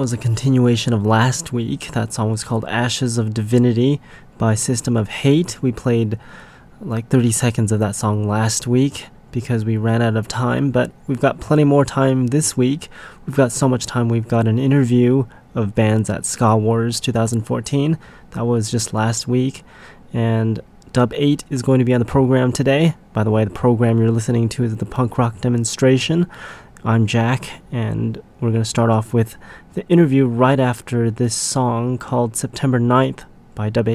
Was a continuation of last week. That song was called Ashes of Divinity by System of Hate. We played like 30 seconds of that song last week because we ran out of time, but we've got plenty more time this week. We've got so much time. We've got an interview of bands at Ska Wars 2014. That was just last week. And Dub 8 is going to be on the program today. By the way, the program you're listening to is the punk rock demonstration. I'm Jack, and we're going to start off with the interview right after this song called September 9th by Dub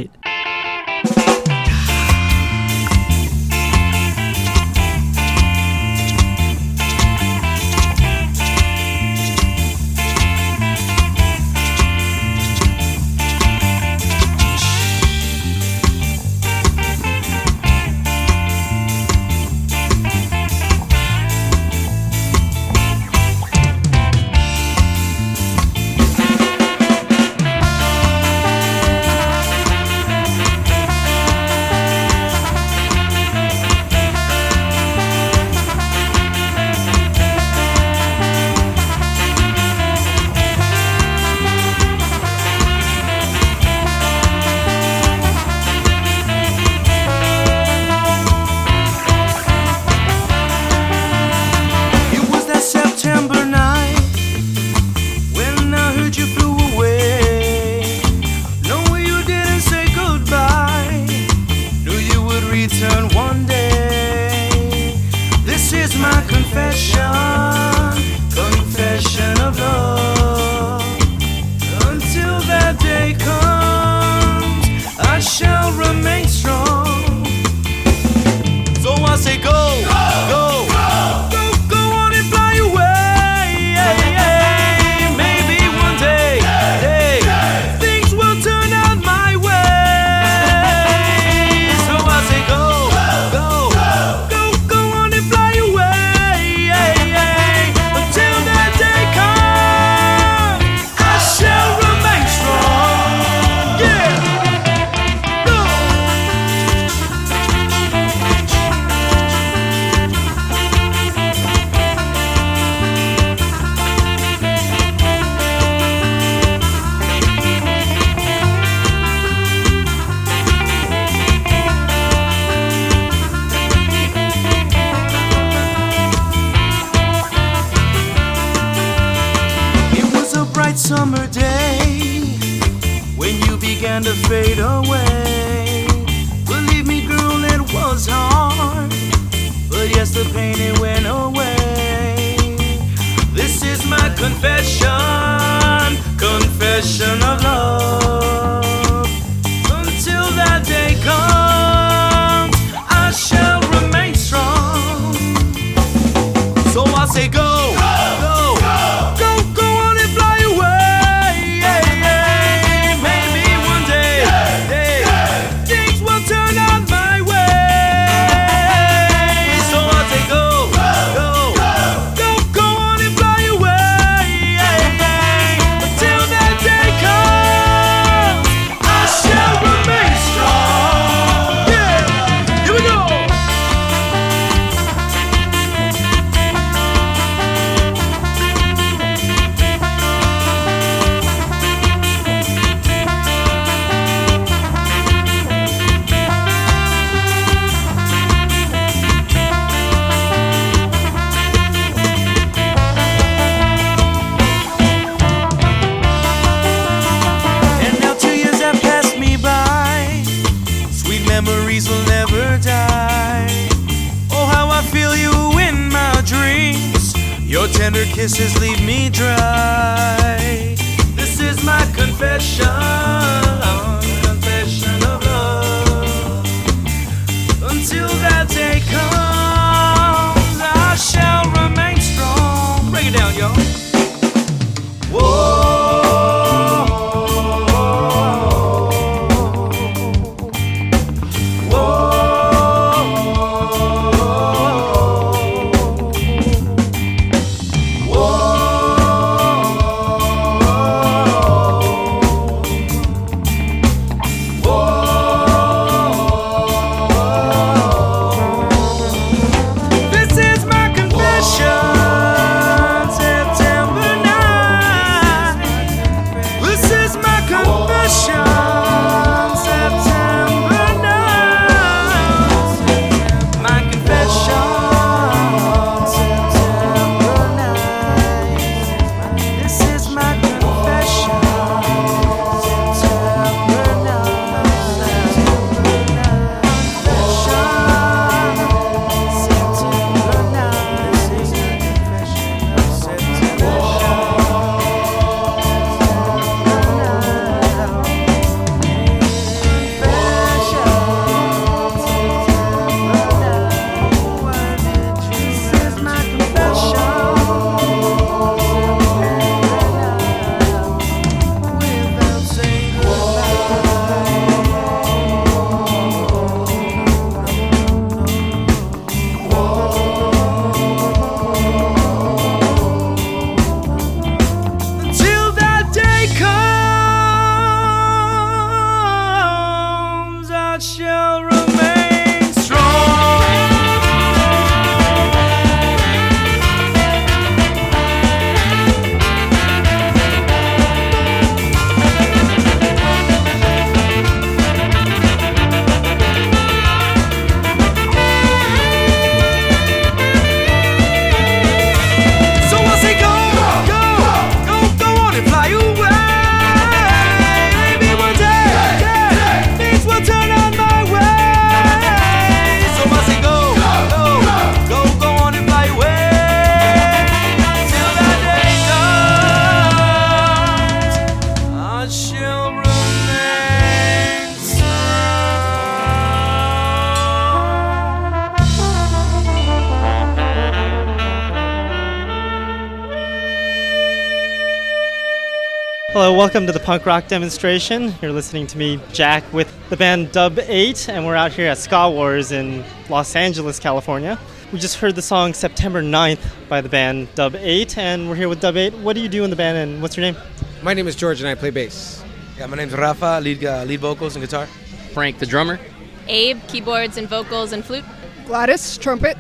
welcome to the punk rock demonstration. You're listening to me, Jack, with the band Dub 8, and we're out here at Ska Wars in Los Angeles, California. We just heard the song September 9th by the band Dub 8, and we're here with Dub 8. What do you do in the band, and what's your name? My name is George, and I play bass. Yeah, my name's Rafa, lead, uh, lead vocals and guitar. Frank, the drummer. Abe, keyboards and vocals and flute. Gladys, trumpet.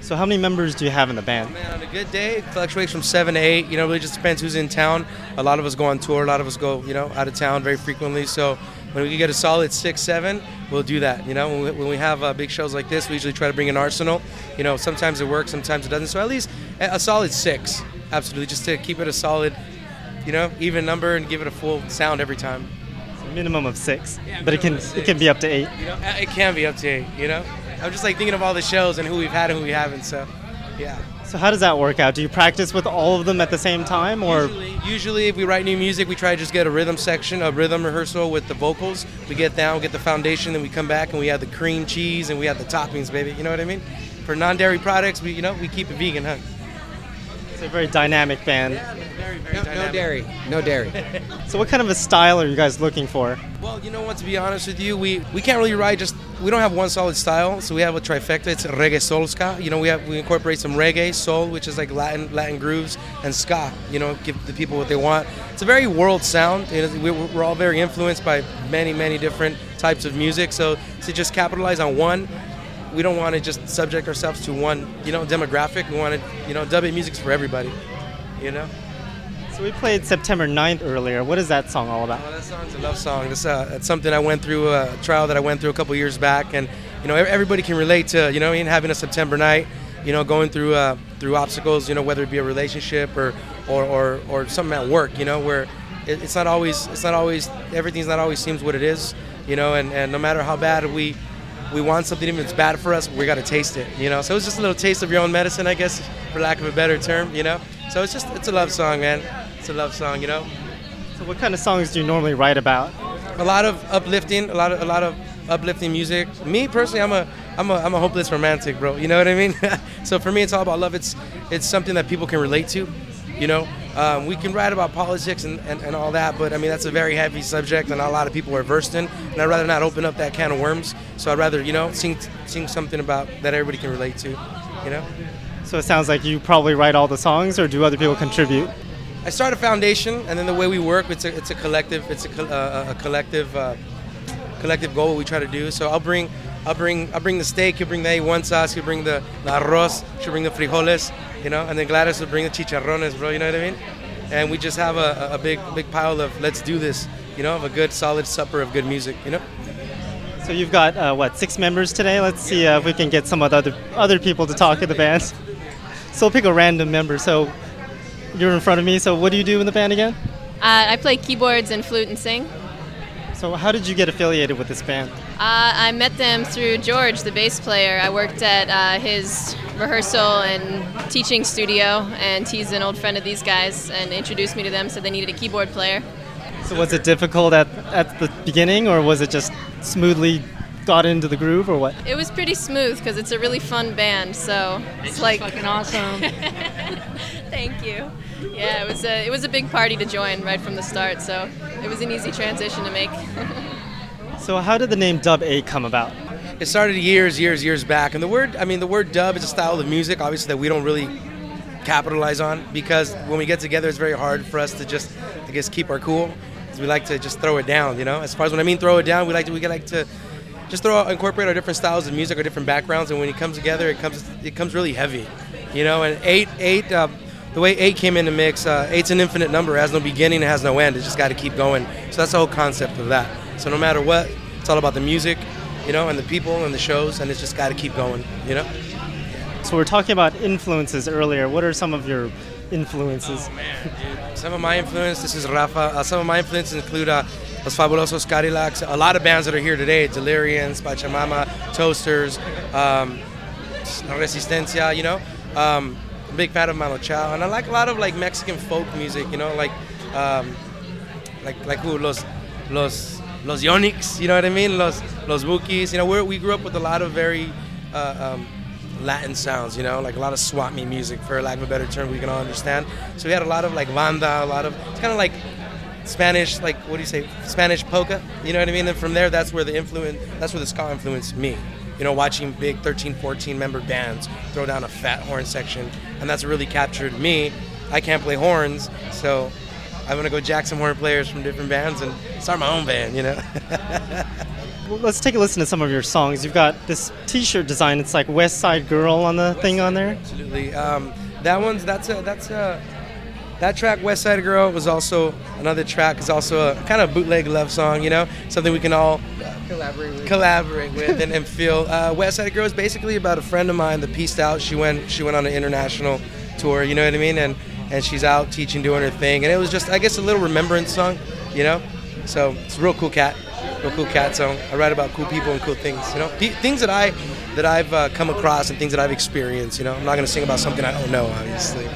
So, how many members do you have in the band? Man, on a good day, it fluctuates from seven to eight. You know, really just depends who's in town. A lot of us go on tour. A lot of us go, you know, out of town very frequently. So when we get a solid six, seven, we'll do that. You know, when we, when we have uh, big shows like this, we usually try to bring an arsenal. You know, sometimes it works, sometimes it doesn't. So at least a a solid six, absolutely, just to keep it a solid, you know, even number and give it a full sound every time. A minimum of six, but it can it can be up to eight. You know, Uh, it can be up to eight. You know, I'm just like thinking of all the shows and who we've had and who we haven't. So, yeah. So, how does that work out? Do you practice with all of them at the same time, or Usually, usually, if we write new music, we try to just get a rhythm section, a rhythm rehearsal with the vocals. We get down, we get the foundation, then we come back and we have the cream cheese and we have the toppings, baby. You know what I mean? For non-dairy products, we you know we keep it vegan, huh? it's a very dynamic band? Very, very No, no dairy. No dairy. So, what kind of a style are you guys looking for? Well, you know what? To be honest with you, we, we can't really write just. We don't have one solid style, so we have a trifecta. It's reggae soul ska. You know, we have we incorporate some reggae soul, which is like Latin Latin grooves, and ska. You know, give the people what they want. It's a very world sound. You know, we- we're all very influenced by many many different types of music. So to just capitalize on one, we don't want to just subject ourselves to one you know demographic. We want to you know dub music's for everybody. You know. So, we played September 9th earlier. What is that song all about? Oh, that song's a love song. It's, uh, that's something I went through, a trial that I went through a couple years back, and you know everybody can relate to you know in having a September night, you know going through uh, through obstacles, you know whether it be a relationship or or, or, or something at work, you know where it, it's not always it's not always everything's not always seems what it is, you know, and, and no matter how bad we we want something even if it's bad for us, we got to taste it, you know. So it's just a little taste of your own medicine, I guess, for lack of a better term, you know. So it's just it's a love song, man. It's a love song, you know. So, what kind of songs do you normally write about? a lot of uplifting, a lot of a lot of uplifting music. Me personally, I'm a I'm a I'm a hopeless romantic, bro. You know what I mean? so for me, it's all about love. It's it's something that people can relate to. You know, um, we can write about politics and, and, and all that, but I mean that's a very heavy subject, and not a lot of people are versed in. And I'd rather not open up that can of worms. So I'd rather you know sing sing something about that everybody can relate to. You know. So, it sounds like you probably write all the songs, or do other people contribute? I start a foundation, and then the way we work, it's a, it's a collective, it's a, uh, a collective, uh, collective goal we try to do. So I'll bring, I'll bring, I'll bring the steak. you'll bring the A1 sauce. you'll bring the, the arroz. She'll bring the frijoles. You know, and then Gladys will bring the chicharrones, bro. You know what I mean? And we just have a, a big, big pile of let's do this. You know, of a good, solid supper of good music. You know. So, you've got uh, what six members today? Let's see uh, if we can get some of the other other people to talk in the band. So, we'll pick a random member. So, you're in front of me. So, what do you do in the band again? Uh, I play keyboards and flute and sing. So, how did you get affiliated with this band? Uh, I met them through George, the bass player. I worked at uh, his rehearsal and teaching studio, and he's an old friend of these guys, and introduced me to them. Said they needed a keyboard player. So, was it difficult at, at the beginning, or was it just smoothly got into the groove, or what? It was pretty smooth because it's a really fun band. So it's like Fucking awesome. thank you. Yeah, it was a it was a big party to join right from the start. So it was an easy transition to make. So, how did the name Dub 8 come about? It started years, years, years back. And the word, I mean, the word dub is a style of music, obviously, that we don't really capitalize on because when we get together, it's very hard for us to just, I guess, keep our cool. We like to just throw it down, you know. As far as when I mean throw it down, we like to we like to just throw incorporate our different styles of music, our different backgrounds, and when it comes together, it comes it comes really heavy, you know. And eight eight. Uh, the way eight came in the mix, uh, eight's an infinite number. It has no beginning, it has no end. It just got to keep going. So that's the whole concept of that. So no matter what, it's all about the music, you know, and the people and the shows, and it's just got to keep going, you know. So, we're talking about influences earlier. What are some of your influences? Some of my influence, this is Rafa. Uh, some of my influences include uh, Los Fabulosos Cadillacs, a lot of bands that are here today, Delirians, Pachamama, Toasters, um, Resistencia, you know. Um, I'm a big fan of Manu Chao, and I like a lot of like Mexican folk music, you know, like um, like like who los los los Yonic's, you know what I mean? Los los Bukis, you know. We're, we grew up with a lot of very uh, um, Latin sounds, you know, like a lot of swap music, for lack of a better term, we can all understand. So we had a lot of like banda, a lot of it's kind of like Spanish, like what do you say, Spanish polka. You know what I mean? And from there, that's where the influence, that's where the ska influenced me. You know, watching big 13, 14 member bands throw down a fat horn section, and that's really captured me. I can't play horns, so I'm gonna go jack some horn players from different bands and start my own band. You know. Well, let's take a listen to some of your songs. You've got this T-shirt design. It's like West Side Girl on the thing on there. Absolutely. Um, that one's that's a that's a that track West Side Girl was also another track. is also a kind of bootleg love song. You know, something we can all Collaborate with. collaborate with and, and feel. Uh, West Side Girl is basically about a friend of mine that pieced out. She went she went on an international tour. You know what I mean? And and she's out teaching, doing her thing. And it was just I guess a little remembrance song. You know, so it's a real cool cat. Real cool cat song. I write about cool people and cool things. You know, P- things that I that I've uh, come across and things that I've experienced. You know, I'm not gonna sing about something I don't know, obviously.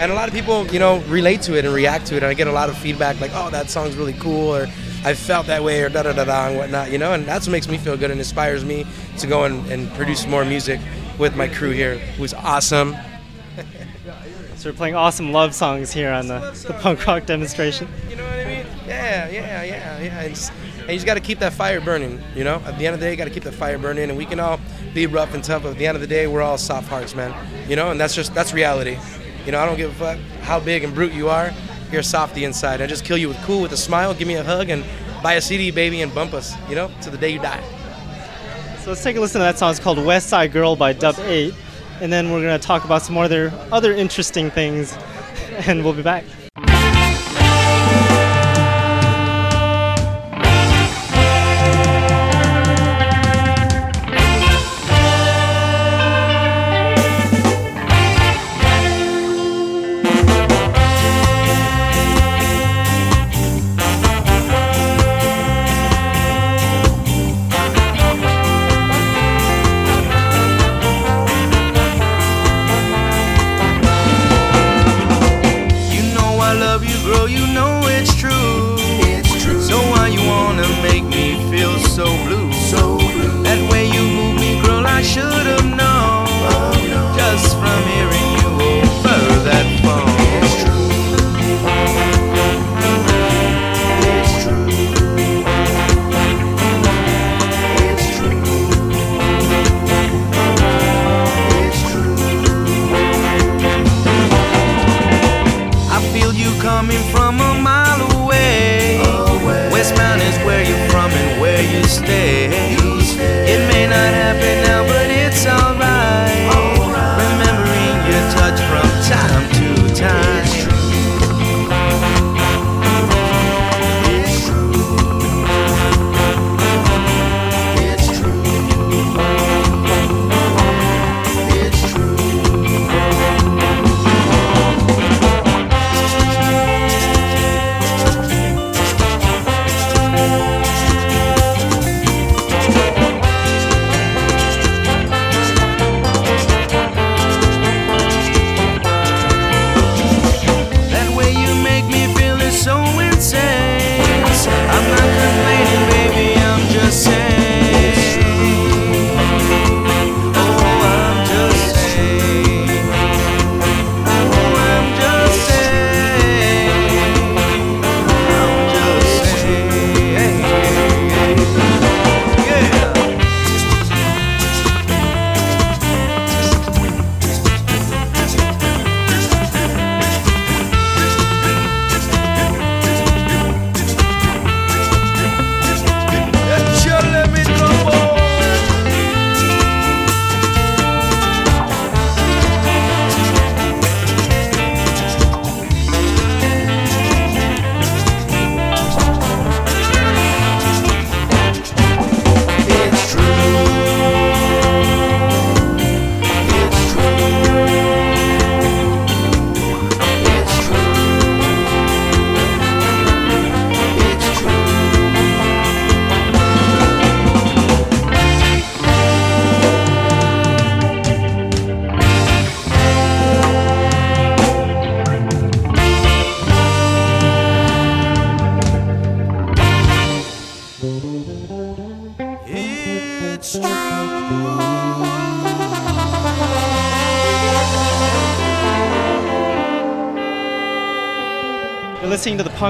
And a lot of people, you know, relate to it and react to it, and I get a lot of feedback like, "Oh, that song's really cool," or "I felt that way," or da da da da and whatnot. You know, and that's what makes me feel good and inspires me to go and, and produce more music with my crew here, who's awesome. So we're playing awesome love songs here on the, the punk rock demonstration. You know what I mean? Yeah, yeah, yeah, yeah. And, just, and you just got to keep that fire burning. You know, at the end of the day, you got to keep that fire burning. And we can all be rough and tough, but at the end of the day, we're all soft hearts, man. You know, and that's just that's reality. You know, I don't give a fuck how big and brute you are. You're softy inside. I just kill you with cool, with a smile, give me a hug, and buy a CD, baby, and bump us. You know, to the day you die. So let's take a listen to that song. It's called West Side Girl by Dub 8. And then we're going to talk about some other, other interesting things. And we'll be back.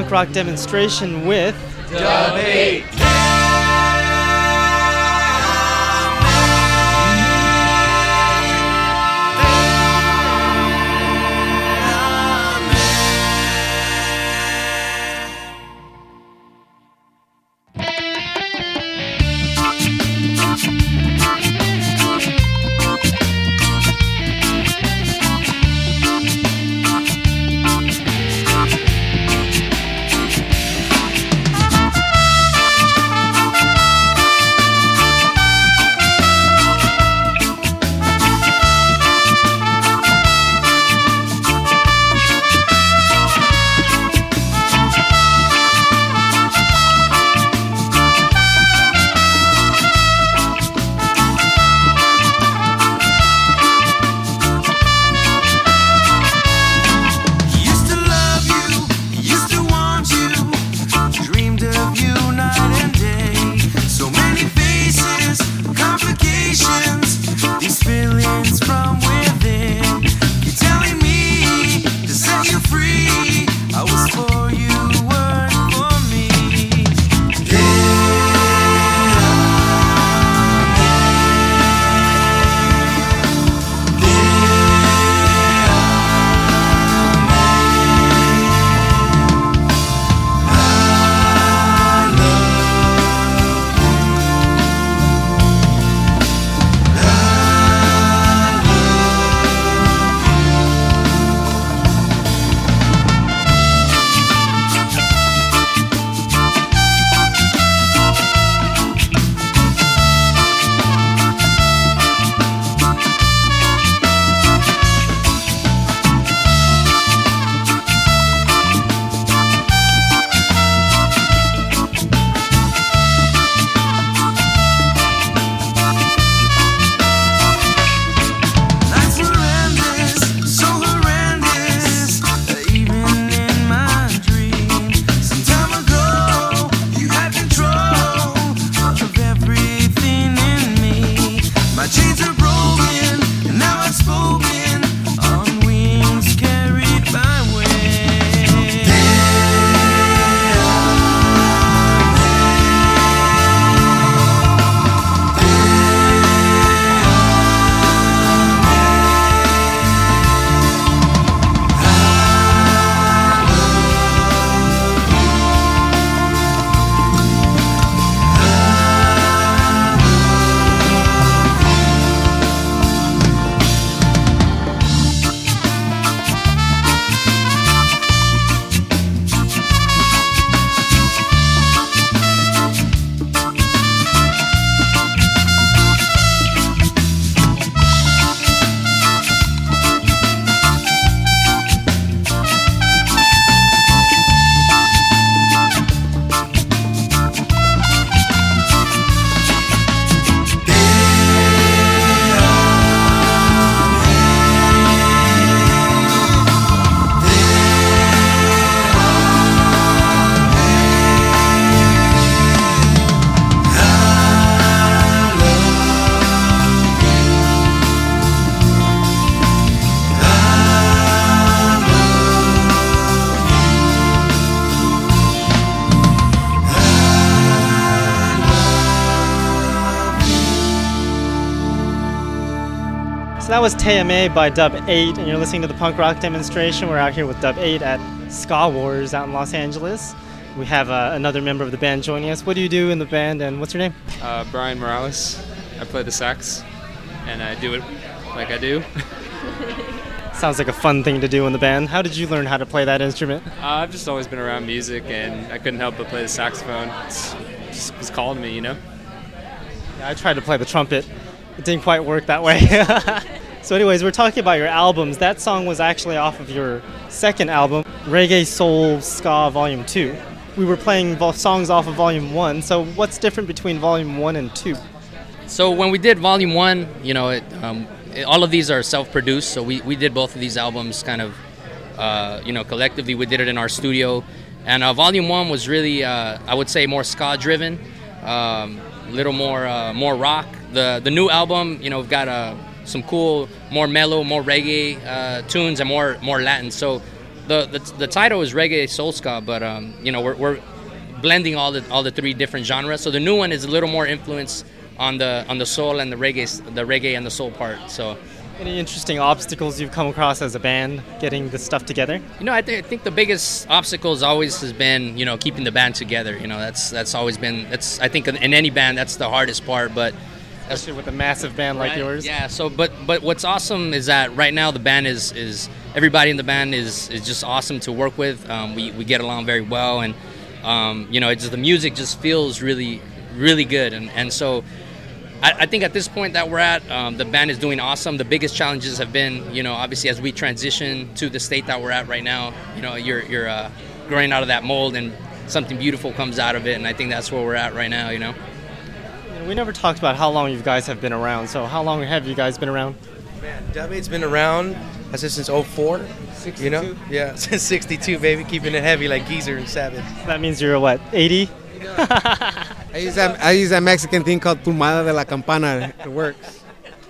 Punk rock demonstration with Dub was TMA by Dub 8, and you're listening to the punk rock demonstration. We're out here with Dub 8 at Ska Wars out in Los Angeles. We have uh, another member of the band joining us. What do you do in the band, and what's your name? Uh, Brian Morales. I play the sax, and I do it like I do. Sounds like a fun thing to do in the band. How did you learn how to play that instrument? Uh, I've just always been around music, and I couldn't help but play the saxophone. It's just was called me, you know. Yeah, I tried to play the trumpet. It didn't quite work that way. so, anyways, we're talking about your albums. That song was actually off of your second album, Reggae Soul Ska Volume 2. We were playing vo- songs off of Volume 1. So, what's different between Volume 1 and 2? So when we did Volume One, you know, it, um, it, all of these are self-produced. So we, we did both of these albums kind of, uh, you know, collectively. We did it in our studio, and uh, Volume One was really, uh, I would say, more ska-driven, um, a little more uh, more rock. The the new album, you know, we've got uh, some cool, more mellow, more reggae uh, tunes, and more more Latin. So the, the the title is reggae soul ska, but um, you know we're, we're blending all the all the three different genres. So the new one is a little more influence on the on the soul and the reggae the reggae and the soul part. So Any interesting obstacles you've come across as a band getting this stuff together? you know I, th- I think the biggest obstacles always has been you know keeping the band together. You know that's that's always been that's I think in, in any band that's the hardest part, but. Especially with a massive band like yours. Yeah. So, but but what's awesome is that right now the band is is everybody in the band is is just awesome to work with. Um, we we get along very well, and um, you know, it's just, the music just feels really really good, and and so. I, I think at this point that we're at, um, the band is doing awesome. The biggest challenges have been, you know, obviously as we transition to the state that we're at right now. You know, you're you're uh, growing out of that mold, and something beautiful comes out of it. And I think that's where we're at right now. You know. You know, we never talked about how long you guys have been around. So how long have you guys been around? Man, Dub 8's been around, I said since 04. You know? Yeah, since 62, baby. Keeping it heavy like Geezer and Savage. That means you're what, 80? I use that. I use that Mexican thing called pomada de la campana. It works.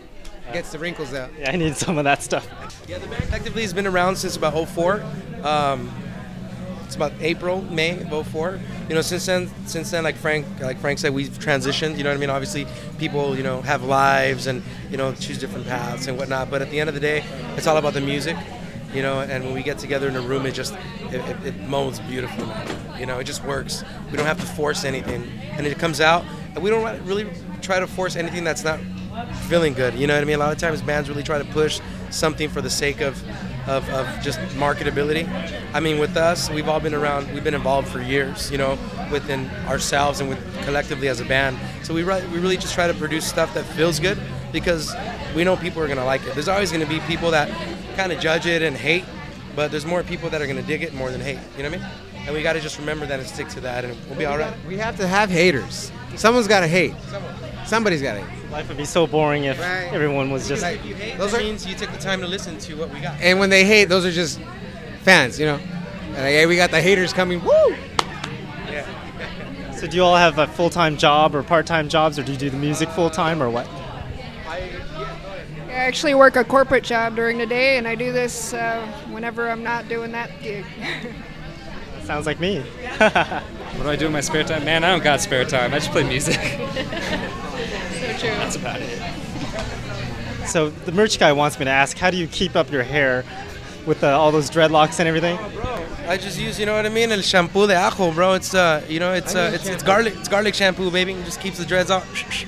Gets the wrinkles out. Yeah, I need some of that stuff. Yeah, the band collectively has been around since about 04. Um, it's about April, May of 04. You know, since then, since then, like Frank, like Frank said, we've transitioned. You know what I mean? Obviously, people, you know, have lives and you know choose different paths and whatnot. But at the end of the day, it's all about the music. You know, and when we get together in a room, it just it, it, it molds beautifully. You know, it just works. We don't have to force anything, and it comes out. And we don't really try to force anything that's not feeling good. You know what I mean? A lot of times bands really try to push something for the sake of, of, of just marketability. I mean, with us, we've all been around, we've been involved for years, you know, within ourselves and with collectively as a band. So we, re- we really just try to produce stuff that feels good because we know people are going to like it. There's always going to be people that kind of judge it and hate, but there's more people that are going to dig it more than hate. You know what I mean? And we got to just remember that and stick to that, and we'll be all right. We have to have haters. Someone's got to hate. Somebody's got to hate. Life would be so boring if Right. everyone was just. If you hate, Those that are- means you took the time to listen to what we got. And when they hate, those are just fans, you know. And like, hey, we got the haters coming. Woo! Yeah. So do you all have a full-time job or part-time jobs, or do you do the music full-time, or what? I actually work a corporate job during the day, and I do this uh, whenever I'm not doing that gig. Sounds like me. What do I do in my spare time? Man, I don't got spare time. I just play music. So true. That's about it. So the merch guy wants me to ask, how do you keep up your hair with uh, all those dreadlocks and everything? Bro, I just use, you know what I mean, el shampoo de ajo, bro. It's uh, you know, it's uh, it's, it's garlic, it's garlic shampoo, baby. It just keeps the dreads off.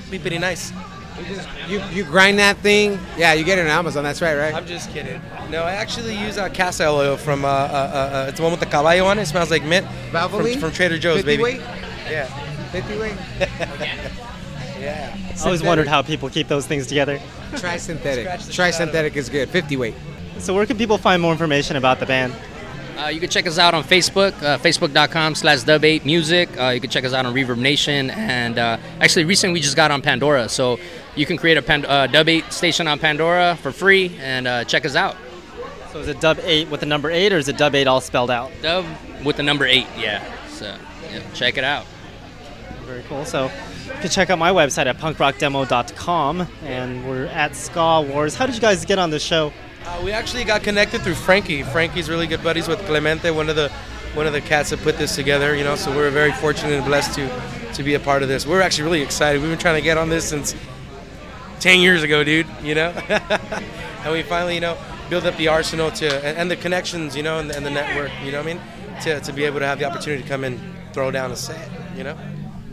Be pretty nice. You, just, you, you grind that thing. Yeah, you get it on Amazon. That's right, right? I'm just kidding. No, I actually use uh, castor oil from uh, uh, uh, uh, it's the one with the caballo on it. It smells like mint. From, Valvoline? from Trader Joe's, 50 baby. weight? Yeah, 50 weight? yeah. I always wondered how people keep those things together. Tri-synthetic. Scratch the shit Tri-synthetic is good. 50 weight. So where can people find more information about the band? Uh, you can check us out on Facebook, uh, facebook.com slash dub8music. Uh, you can check us out on Reverb Nation. And uh, actually, recently we just got on Pandora. So you can create a Pan- uh, dub8 station on Pandora for free and uh, check us out. So is it Dub 8 with the number 8, or is it Dub 8 all spelled out? Dub with the number 8, yeah. So yeah, check it out. Very cool. So you can check out my website at punkrockdemo.com, and we're at Ska Wars. How did you guys get on this show? Uh, we actually got connected through Frankie. Frankie's really good buddies with Clemente, one of the one of the cats that put this together. You know, so we're very fortunate and blessed to to be a part of this. We're actually really excited. We've been trying to get on this since ten years ago, dude. You know, and we finally, you know, build up the arsenal to and, and the connections, you know, and, and the network. You know what I mean? To, to be able to have the opportunity to come and throw down a set. You know.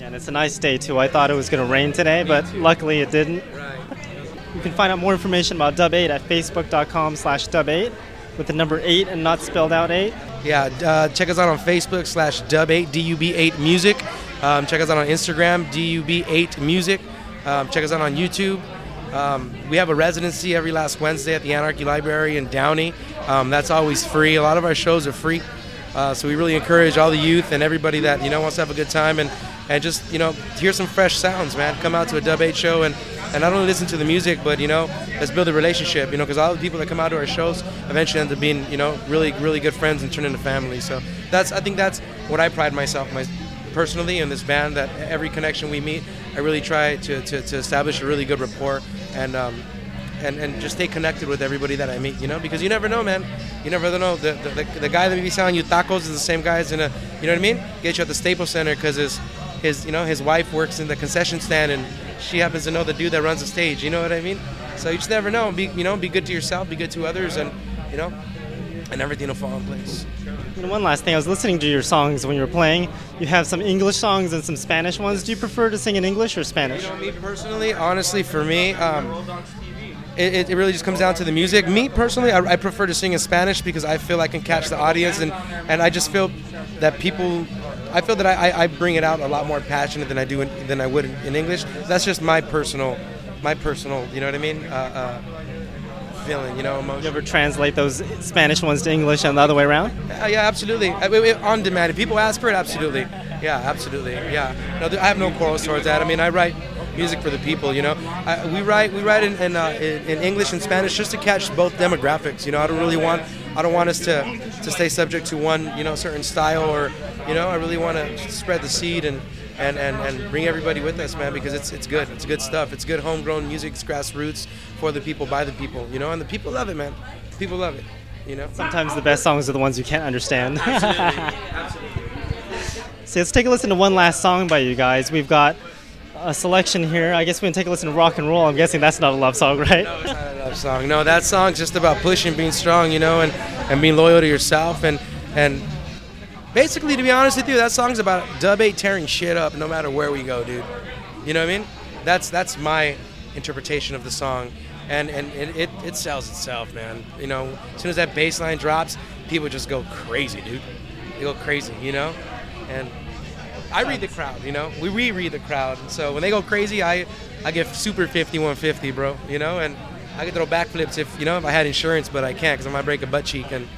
And it's a nice day too. I thought it was going to rain today, but luckily it didn't. Right. You can find out more information about Dub 8 at facebook.com slash Dub 8 with the number 8 and not spelled out 8. Yeah, uh, check us out on Facebook slash Dub8 DUB8 Music. Um, check us out on Instagram DUB8 Music. Um, check us out on YouTube. Um, we have a residency every last Wednesday at the Anarchy Library in Downey. Um, that's always free. A lot of our shows are free. Uh, so we really encourage all the youth and everybody that you know wants to have a good time and, and just you know hear some fresh sounds, man. Come out to a Dub 8 show and, and not only listen to the music, but you know let's build a relationship. You know because all the people that come out to our shows eventually end up being you know really really good friends and turn into family. So that's I think that's what I pride myself my personally in this band that every connection we meet, I really try to, to, to establish a really good rapport and um, and, and just stay connected with everybody that I meet, you know, because you never know, man. You never know. The, the, the, the guy that may be selling you tacos is the same guy as in a, you know what I mean? Get you at the Staples Center because his, his, you know, his wife works in the concession stand and she happens to know the dude that runs the stage. You know what I mean? So you just never know. Be, you know, be good to yourself, be good to others, and you know, and everything will fall in place. And one last thing, I was listening to your songs when you were playing. You have some English songs and some Spanish ones. Do you prefer to sing in English or Spanish? You know, me personally, honestly, for me, um, it, it really just comes down to the music. Me personally, I, I prefer to sing in Spanish because I feel I can catch the audience, and, and I just feel that people, I feel that I, I bring it out a lot more passionate than I do in, than I would in, English. That's just my personal, my personal, you know what I mean? Uh, uh, feeling, you know, emotion. You ever translate those Spanish ones to English and the other way around? Uh, yeah, absolutely. I, I- on demand. If people ask for it, absolutely. Yeah, absolutely. Yeah. No, I have no quarrels towards that. I mean, I write music for the people. You know, I, we write we write in in, uh, in in English and Spanish just to catch both demographics. You know, I don't really want I don't want us to to stay subject to one you know certain style or you know I really want to spread the seed and. And, and, and bring everybody with us, man, because it's it's good. It's good stuff. It's good homegrown music. It's grassroots for the people, by the people, you know, and the people love it, man. People love it, you know. Sometimes the best songs are the ones you can't understand. so let's take a listen to one last song by you guys. We've got a selection here. I guess we can take a listen to rock and roll. I'm guessing that's not a love song, right? No, it's not a love song. No, that song's just about pushing, being strong, you know, and, and being loyal to yourself. And and basically, to be honest with you, that song's about Dub 8 tearing shit up no matter where we go, dude. You know what I mean? That's that's my interpretation of the song. And and it, it, it sells itself, man. You know, as soon as that bass line drops, people just go crazy, dude. They go crazy, you know? And I read the crowd, you know. We reread the crowd. So when they go crazy, I I give super 5150, bro. You know, and I could throw backflips if you know if I had insurance, but I can't because I might break a butt cheek. And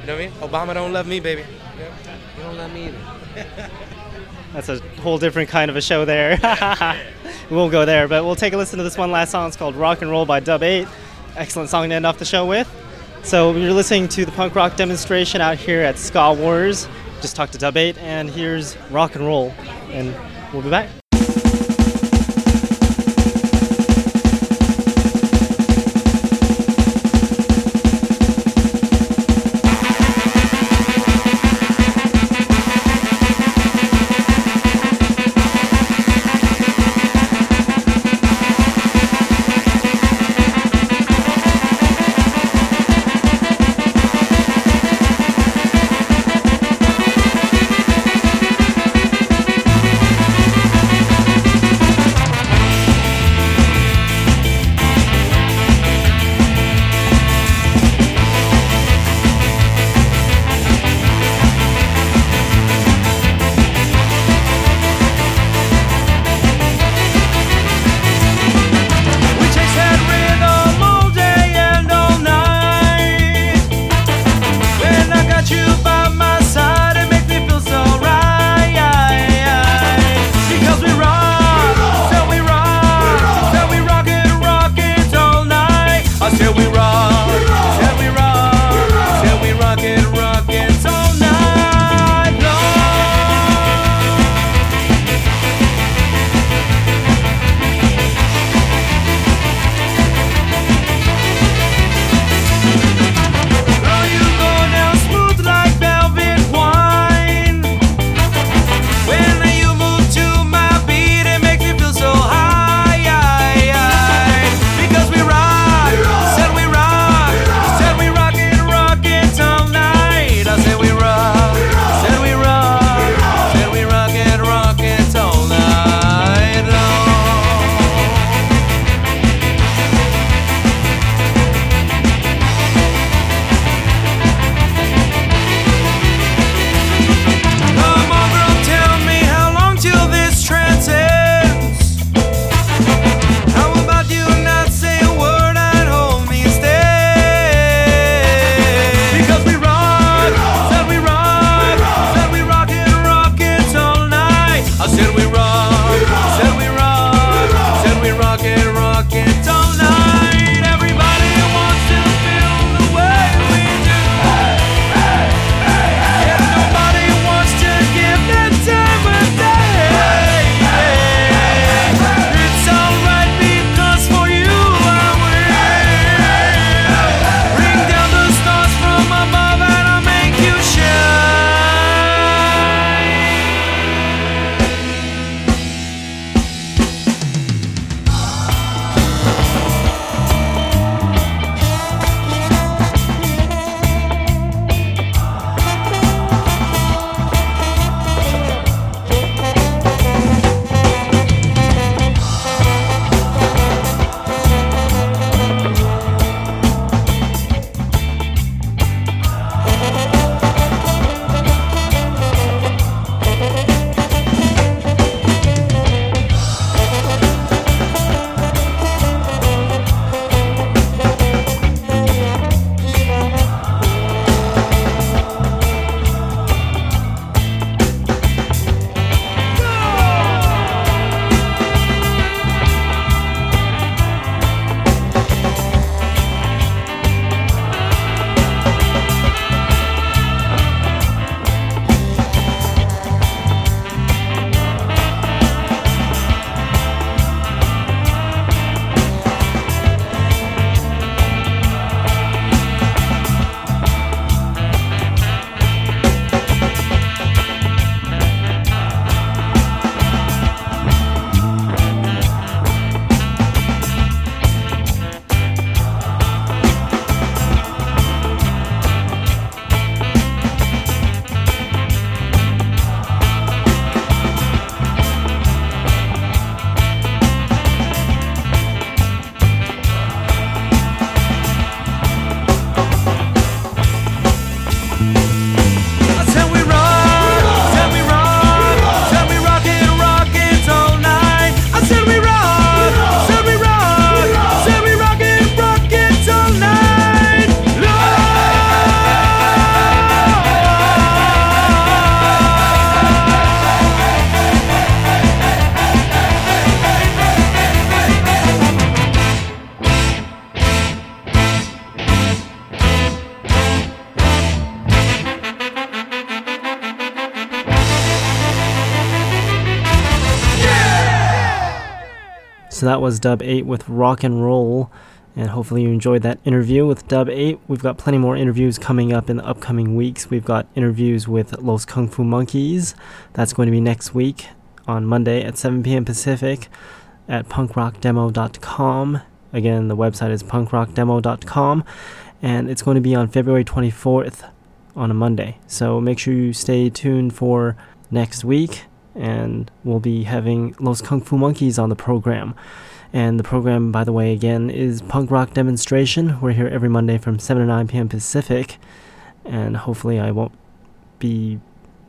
you know what I mean? Obama don't love me, baby. You don't love me either. That's a whole different kind of a show there. we won't go there, but we'll take a listen to this one last song. It's called Rock and Roll by Dub 8. Excellent song to end off the show with. So you're listening to the punk rock demonstration out here at Ska Wars. Just talked to Dub 8, and here's Rock and Roll. And we'll be back. That was Dub 8 with Rock and Roll. And hopefully you enjoyed that interview with Dub 8. We've got plenty more interviews coming up in the upcoming weeks. We've got interviews with Los Kung Fu Monkeys. That's going to be next week on Monday at 7 p.m. Pacific at punkrockdemo.com. Again, the website is punkrockdemo.com. And it's going to be on February 24th on a Monday. So make sure you stay tuned for next week. And we'll be having Los Kung Fu Monkeys on the program. And the program, by the way, again, is Punk Rock Demonstration. We're here every Monday from 7 to 9 p.m. Pacific. And hopefully, I won't be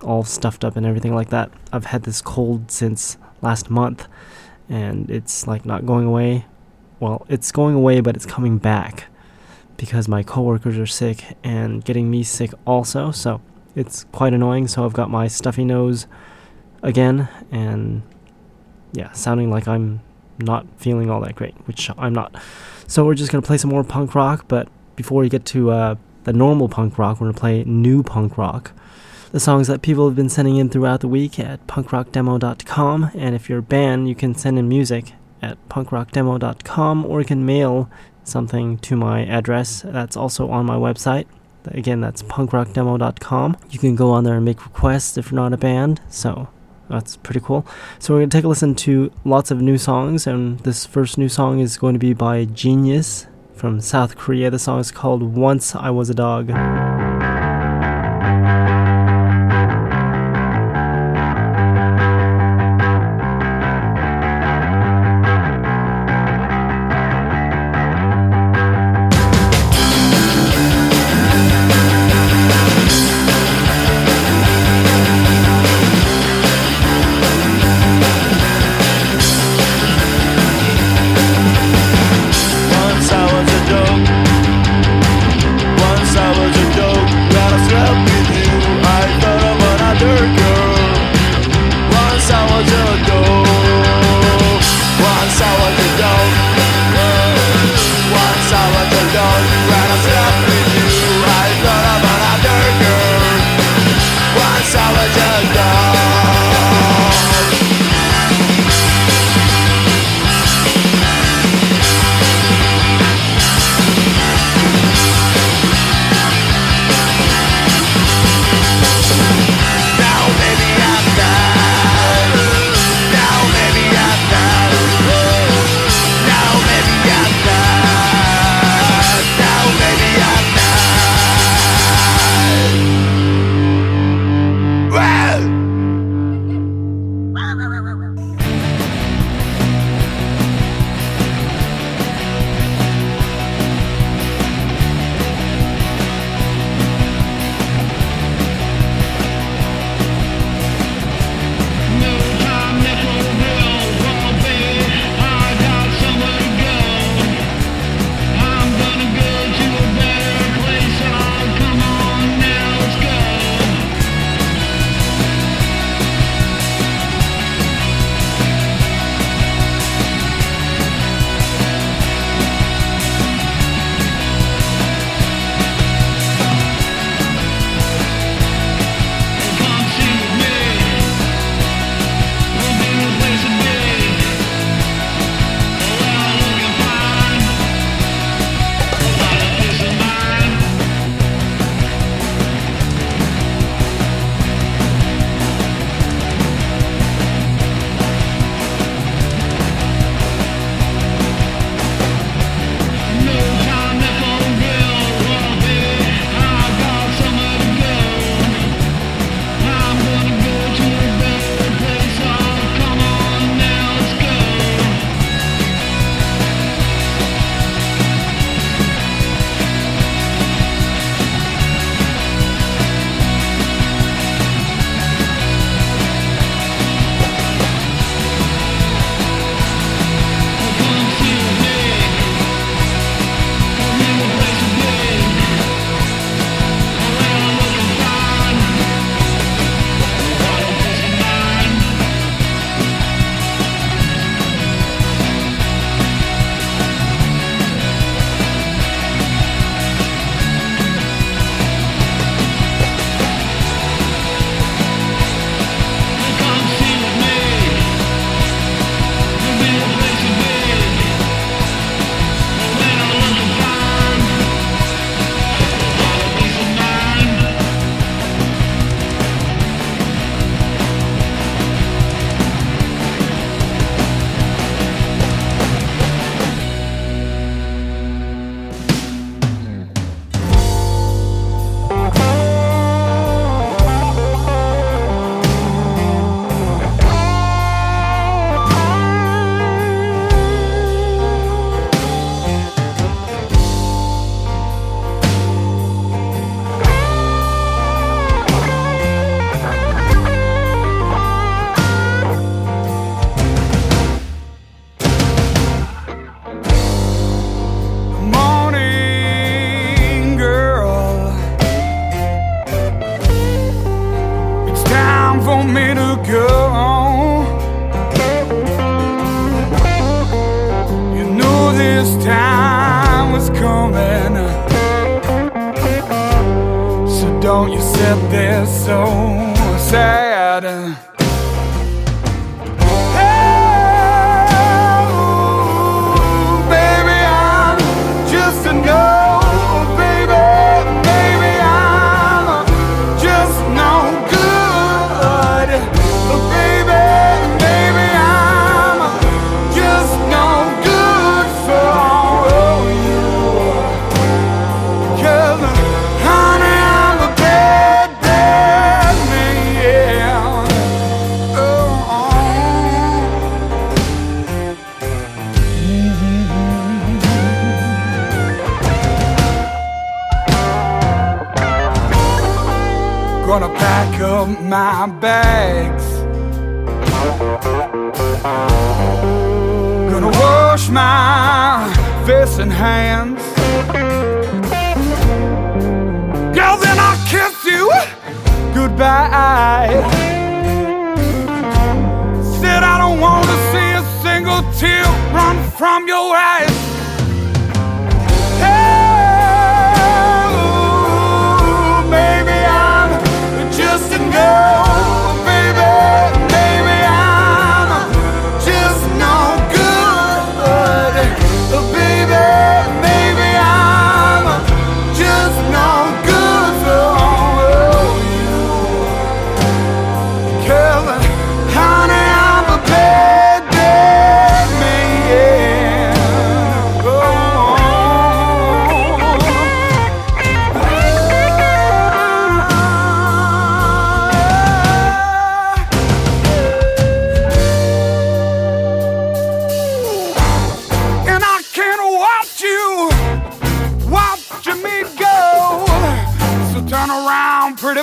all stuffed up and everything like that. I've had this cold since last month, and it's like not going away. Well, it's going away, but it's coming back because my coworkers are sick and getting me sick also. So it's quite annoying. So I've got my stuffy nose again, and yeah, sounding like I'm not feeling all that great, which I'm not. So we're just gonna play some more punk rock, but before we get to uh, the normal punk rock, we're gonna play new punk rock. The songs that people have been sending in throughout the week at punkrockdemo.com, and if you're a band, you can send in music at punkrockdemo.com, or you can mail something to my address that's also on my website. Again, that's punkrockdemo.com. You can go on there and make requests if you're not a band. So that's pretty cool. So we're to take a listen to lots of new songs, and this first new song is going to be by Genius from South Korea. The song is called Once I Was a Dog.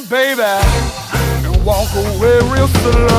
Pretty baby, and walk away real slow.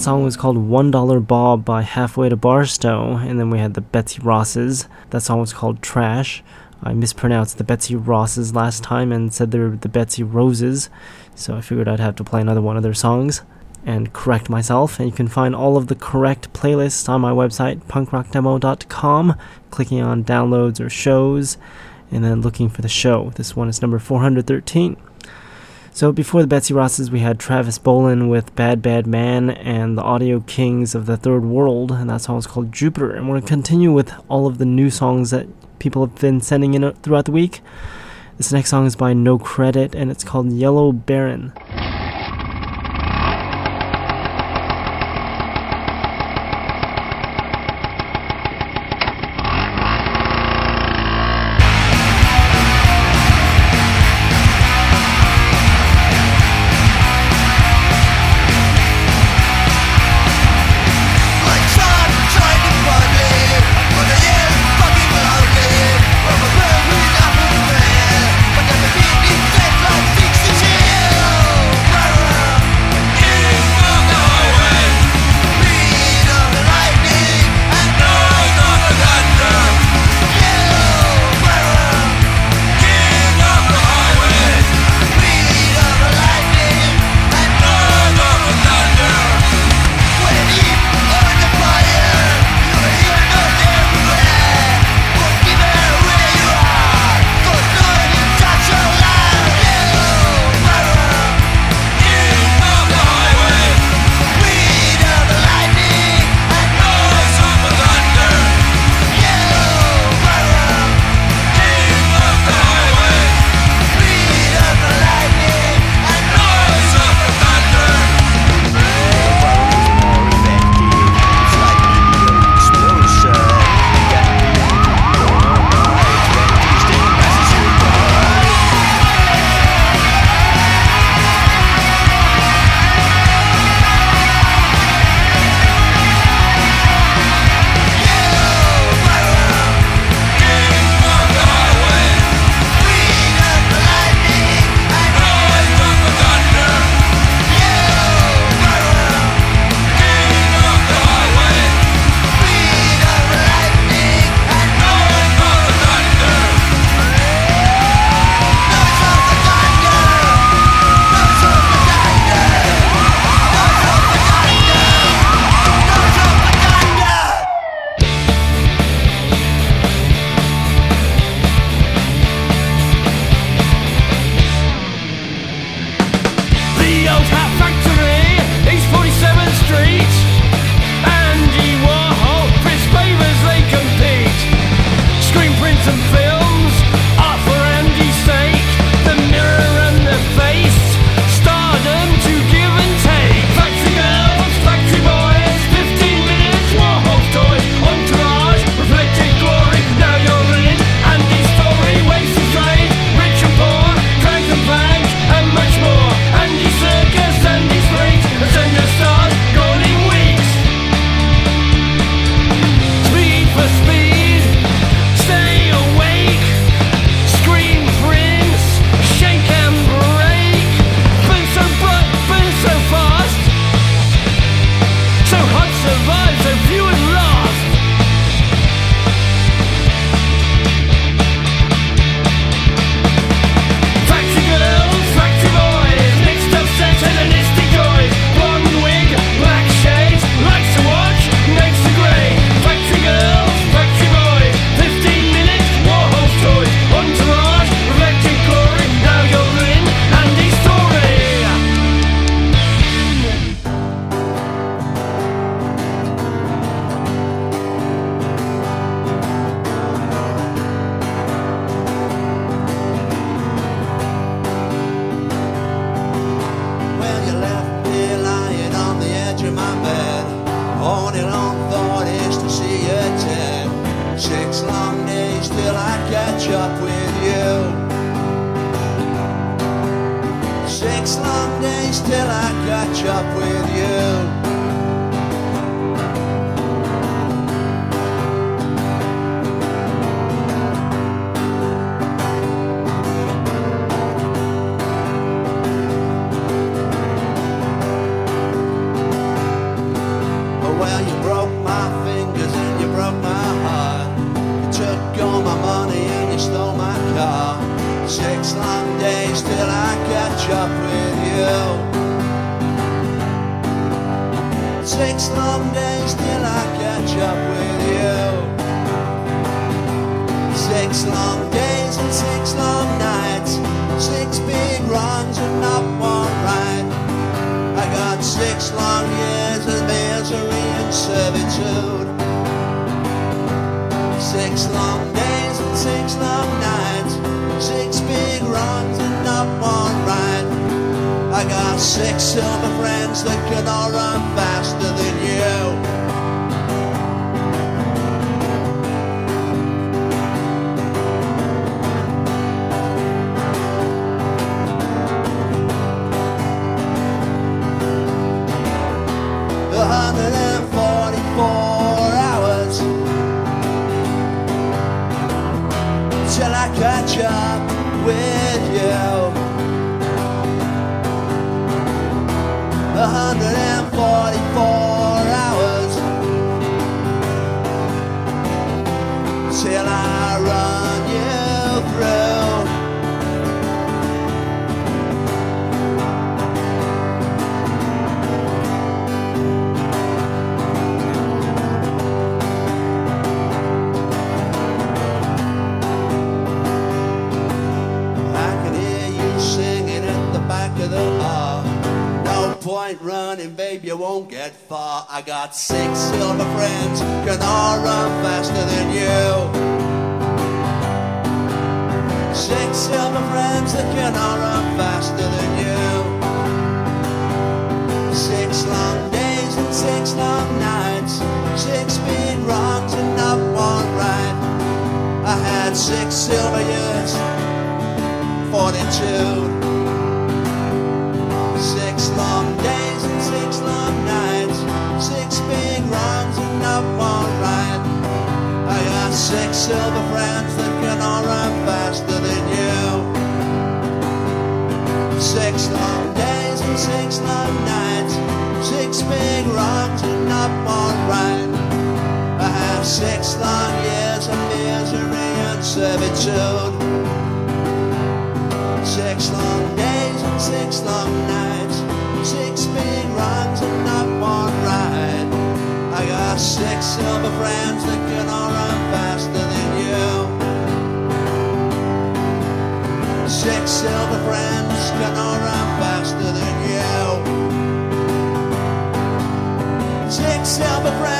That song was called $1 Bob by Halfway to Barstow. And then we had the Betsy Rosses. That song was called Trash. I mispronounced the Betsy Rosses last time and said they were the Betsy Roses. So I figured I'd have to play another one of their songs and correct myself. And you can find all of the correct playlists on my website, punkrockdemo.com, clicking on downloads or shows, and then looking for the show. This one is number 413. So before the Betsy Rosses, we had Travis Boland with Bad Bad Man and the Audio Kings of the Third World, and that song is called Jupiter. And we're going to continue with all of the new songs that people have been sending in uh, throughout the week. This next song is by No Credit, and it's called Yellow Baron. I six silver years. 42. Six long days and six long nights. Six big runs and not one ride. I got six silver friends that can all run faster than you. Six long days and six long nights. Six big runs and not one ride. I have six long years of and servitude. Six long days and six long nights. Six big runs and not one ride. I got six silver friends that can all run faster than you. Six silver friends can all run faster than you. Six silver friends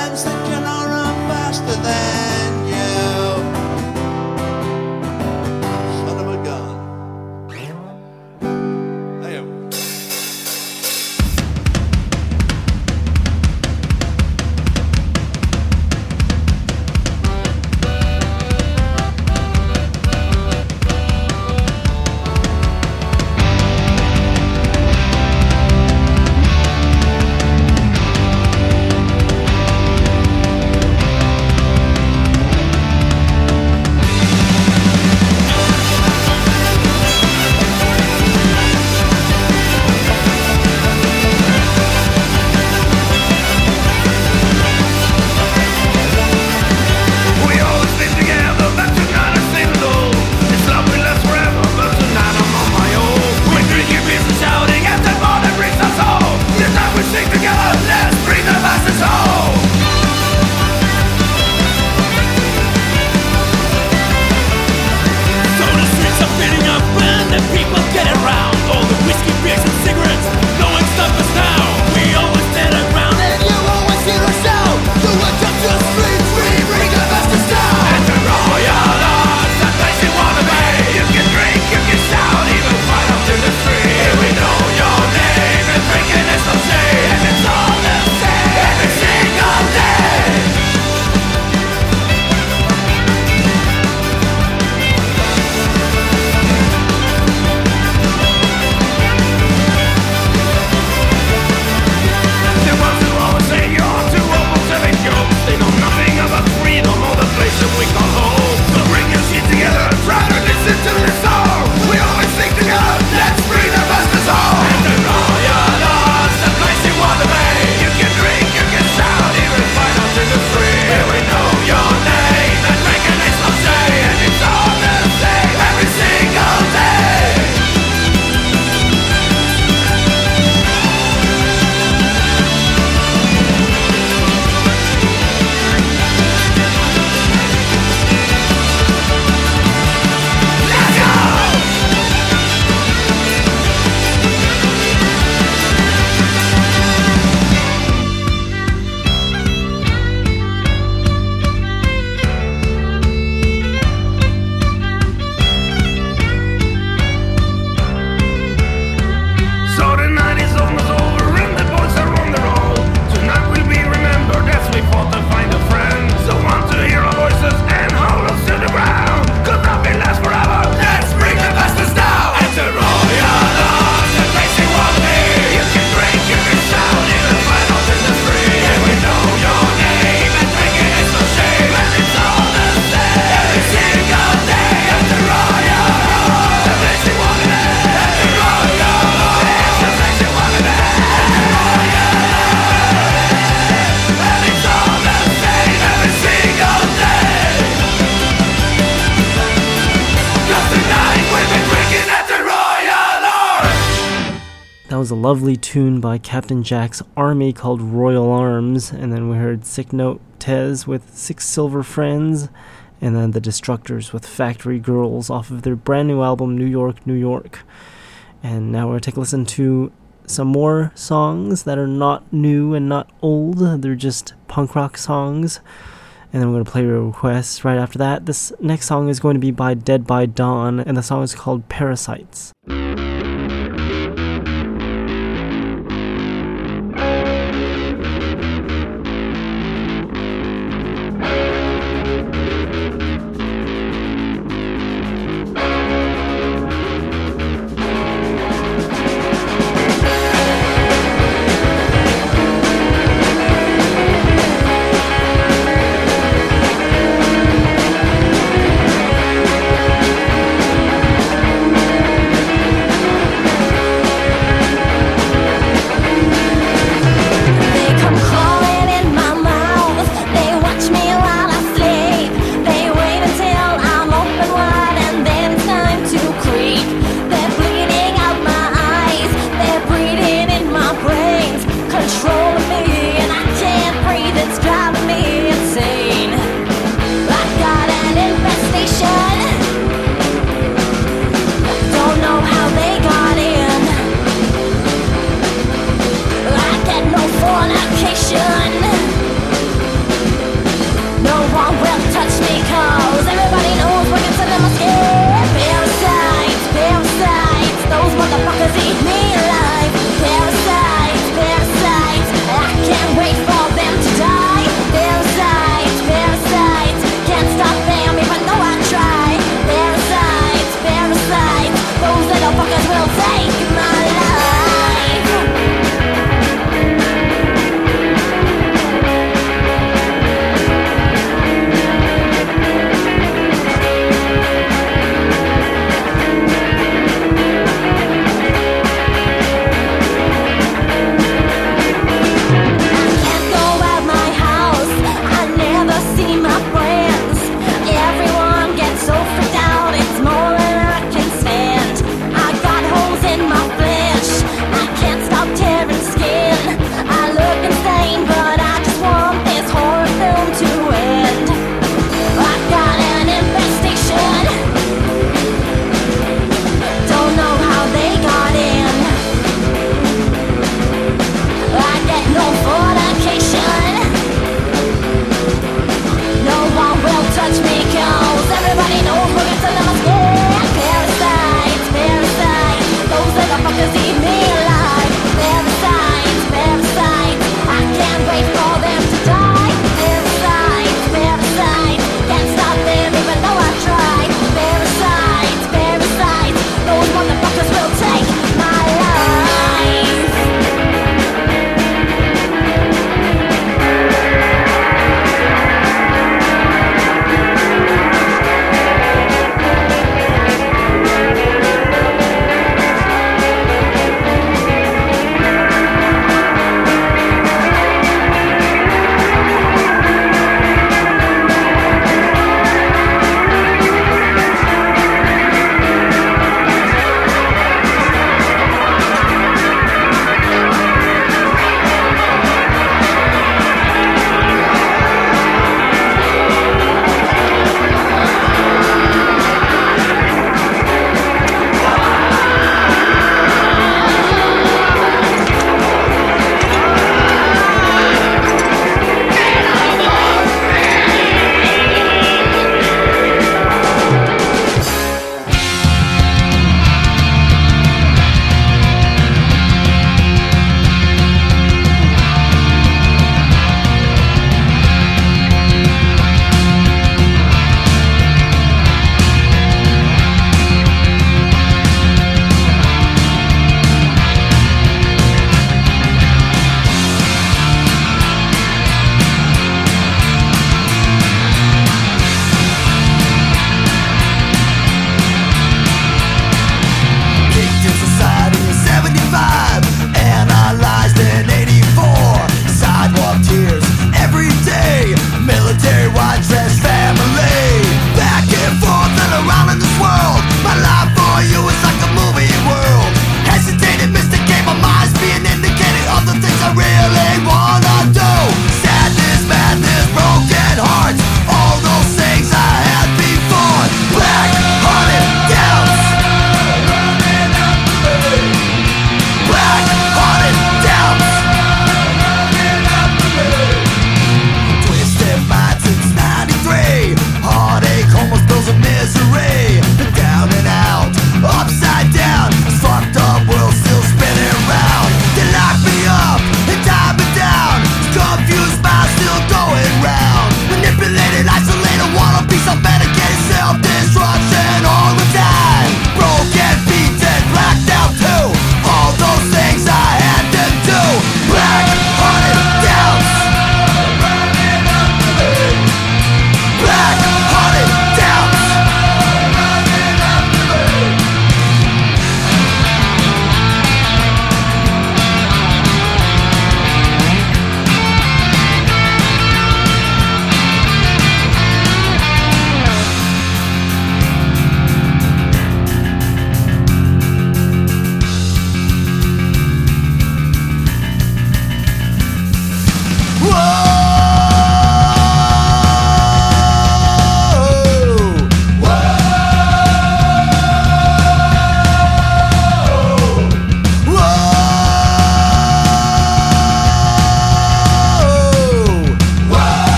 lovely tune by Captain Jack's Army called Royal Arms, and then we heard Sick Note Tez with Six Silver Friends, and then the Destructors with Factory Girls off of their brand new album New York, New York. And now we're gonna take a listen to some more songs that are not new and not old, they're just punk rock songs. And then we're going to play requests right after that. This next song is going to be by Dead by Dawn, and the song is called Parasites.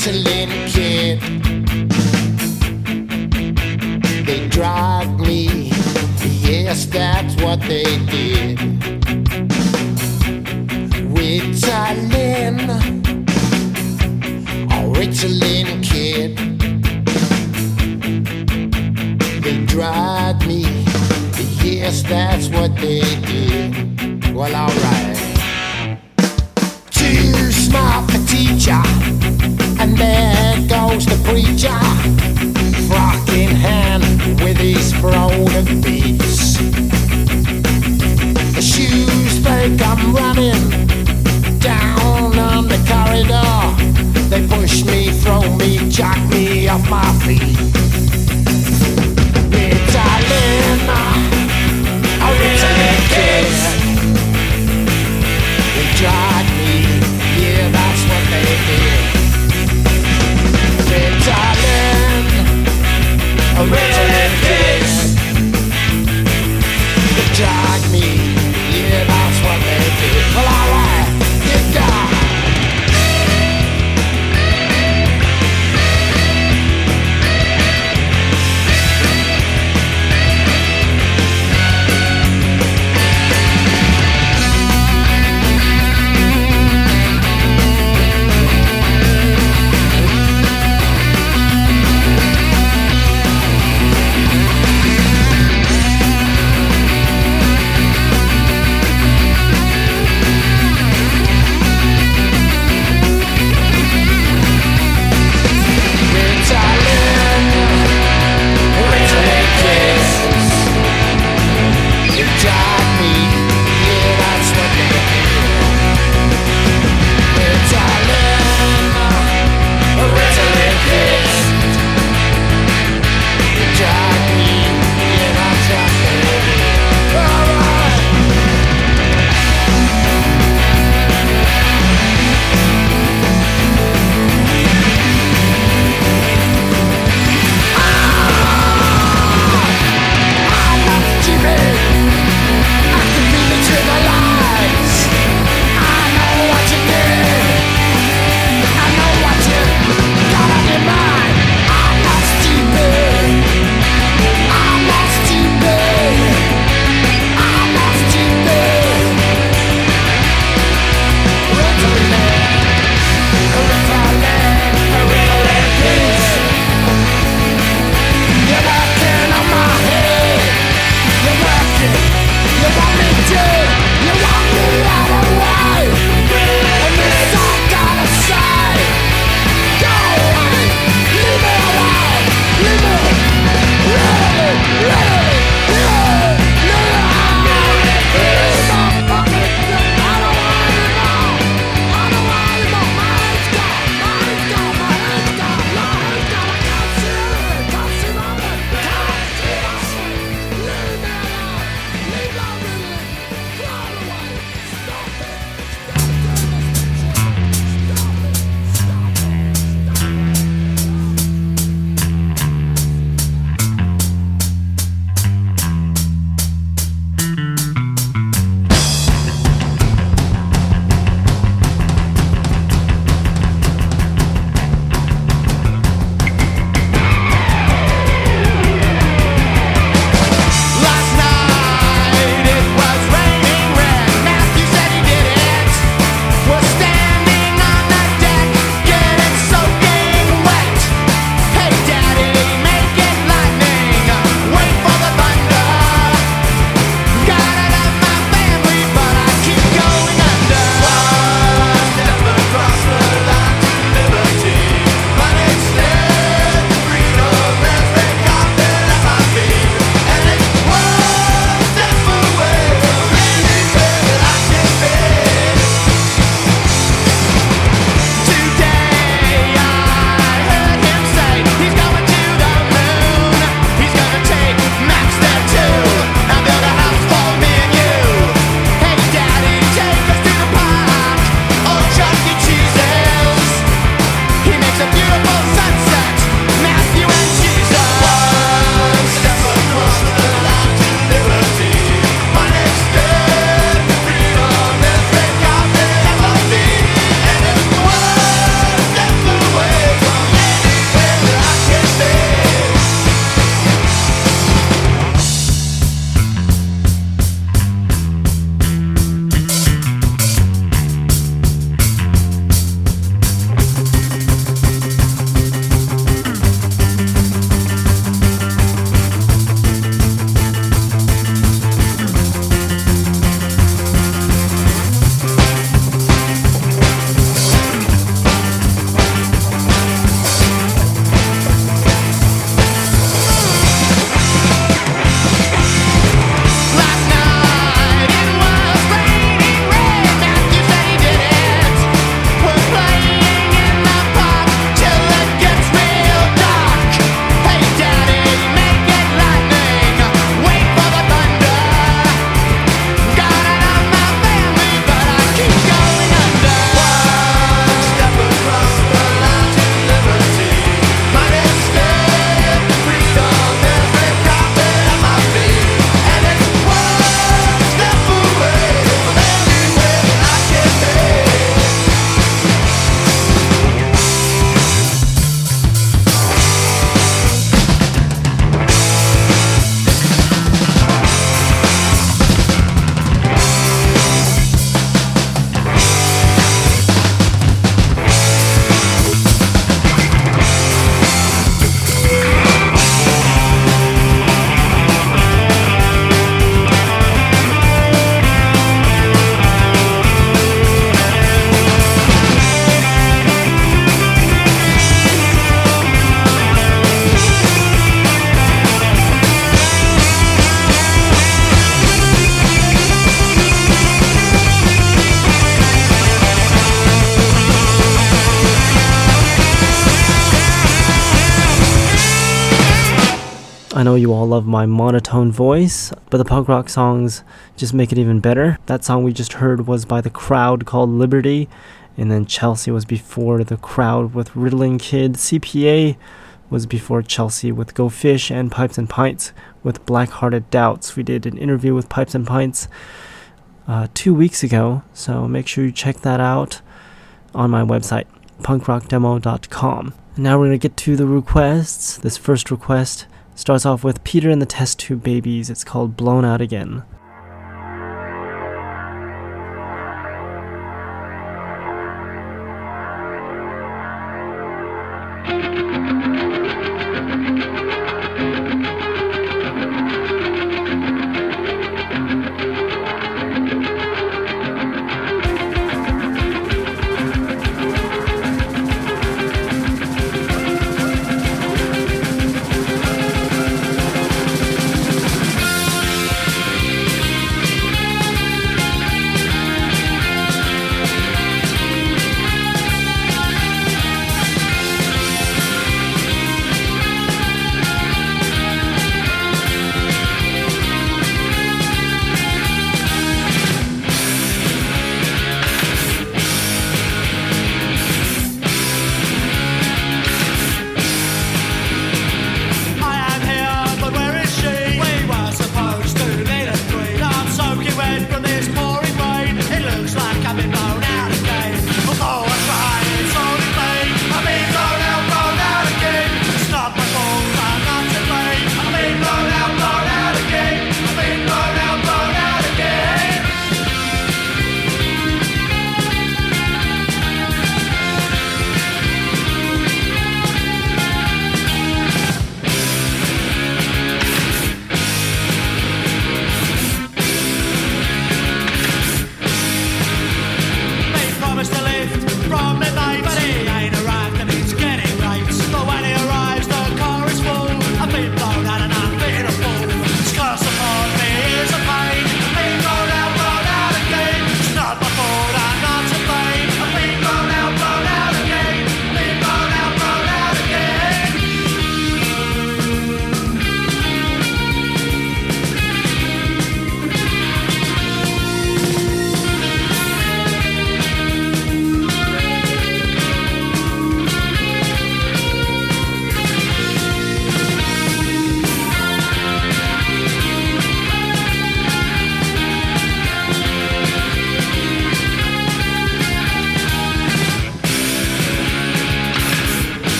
A Ritalin kid. They drug me, yes, that's what they did. Ritalin, oh, a Ritalin kid. They drugged me, yes, that's what they did. Well, alright. There goes the preacher, frock in hand with his frozen beats. The shoes think I'm running down on the corridor. They push me, throw me, jack me off my feet. Ritalin, a Ritalin kiss. Love my monotone voice, but the punk rock songs just make it even better. That song we just heard was by The Crowd called Liberty, and then Chelsea was before The Crowd with Ritalin Kid. CPA was before Chelsea with Go Fish, and Pipes and Pints with Black Hearted Doubts. We did an interview with Pipes and Pints uh, two weeks ago, so make sure you check that out on my website, punkrockdemo.com. Now we're going to get to the requests. This first request starts off with Peter and the Test Tube Babies. It's called Blown Out Again.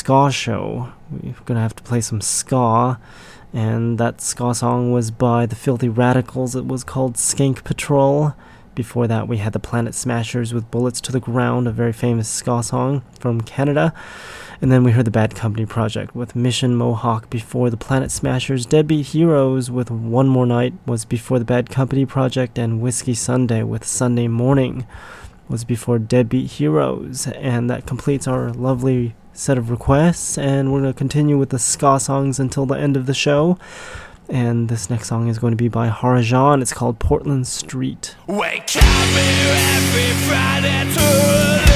Ska show. We're gonna have to play some ska, and that ska song was by the Filthy Radicals. It was called Skank Patrol. Before that, we had the Planet Smashers with Bullets to the Ground, a very famous ska song from Canada. And then we heard the Bad Company Project with Mission Mohawk before the Planet Smashers. Deadbeat Heroes with One More Night was before the Bad Company Project. And Whiskey Sunday with Sunday Morning was before Deadbeat Heroes. And that completes our lovely set of requests. And we're going to continue with the ska songs until the end of the show. And this next song is going to be by Harajan. It's called Portland Street. Wake up every Friday to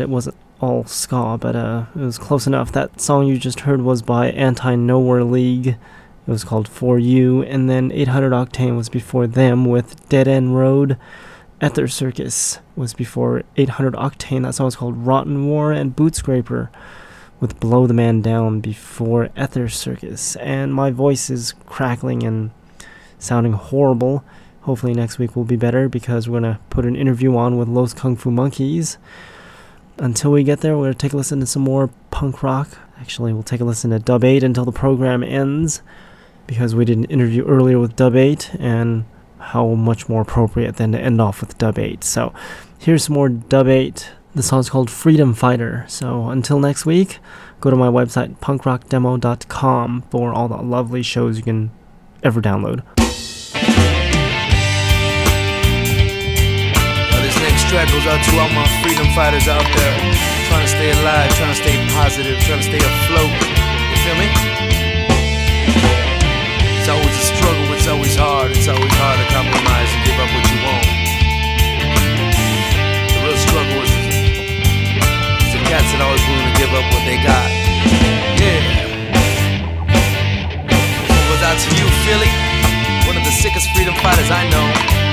It wasn't all ska, but uh, it was close enough. That song you just heard was by Anti Nowhere League. It was called For You, and then 800 Octane was before them with Dead End Road. Ether Circus was before 800 Octane. That song was called Rotten War, and Boot Scraper with Blow the Man Down before Ether Circus. And my voice is crackling and sounding horrible. Hopefully next week will be better because we're gonna put an interview on with Los Kung Fu Monkeys. Until we get there, we're gonna take a listen to some more punk rock. Actually, we'll take a listen to Dub 8 until the program ends because we did an interview earlier with Dub 8 and how much more appropriate than to end off with Dub 8. So here's some more Dub 8. The song's called Freedom Fighter. So until next week, go to my website punkrockdemo.com for all the lovely shows you can ever download. struggles out to all my freedom fighters out there. Trying to stay alive, trying to stay positive, trying to stay afloat. You feel me? It's always a struggle, it's always hard, it's always hard to compromise and give up what you want. The real struggle is the cats that always willing to give up what they got. Yeah. Goes out to you, Philly, one of the sickest freedom fighters I know.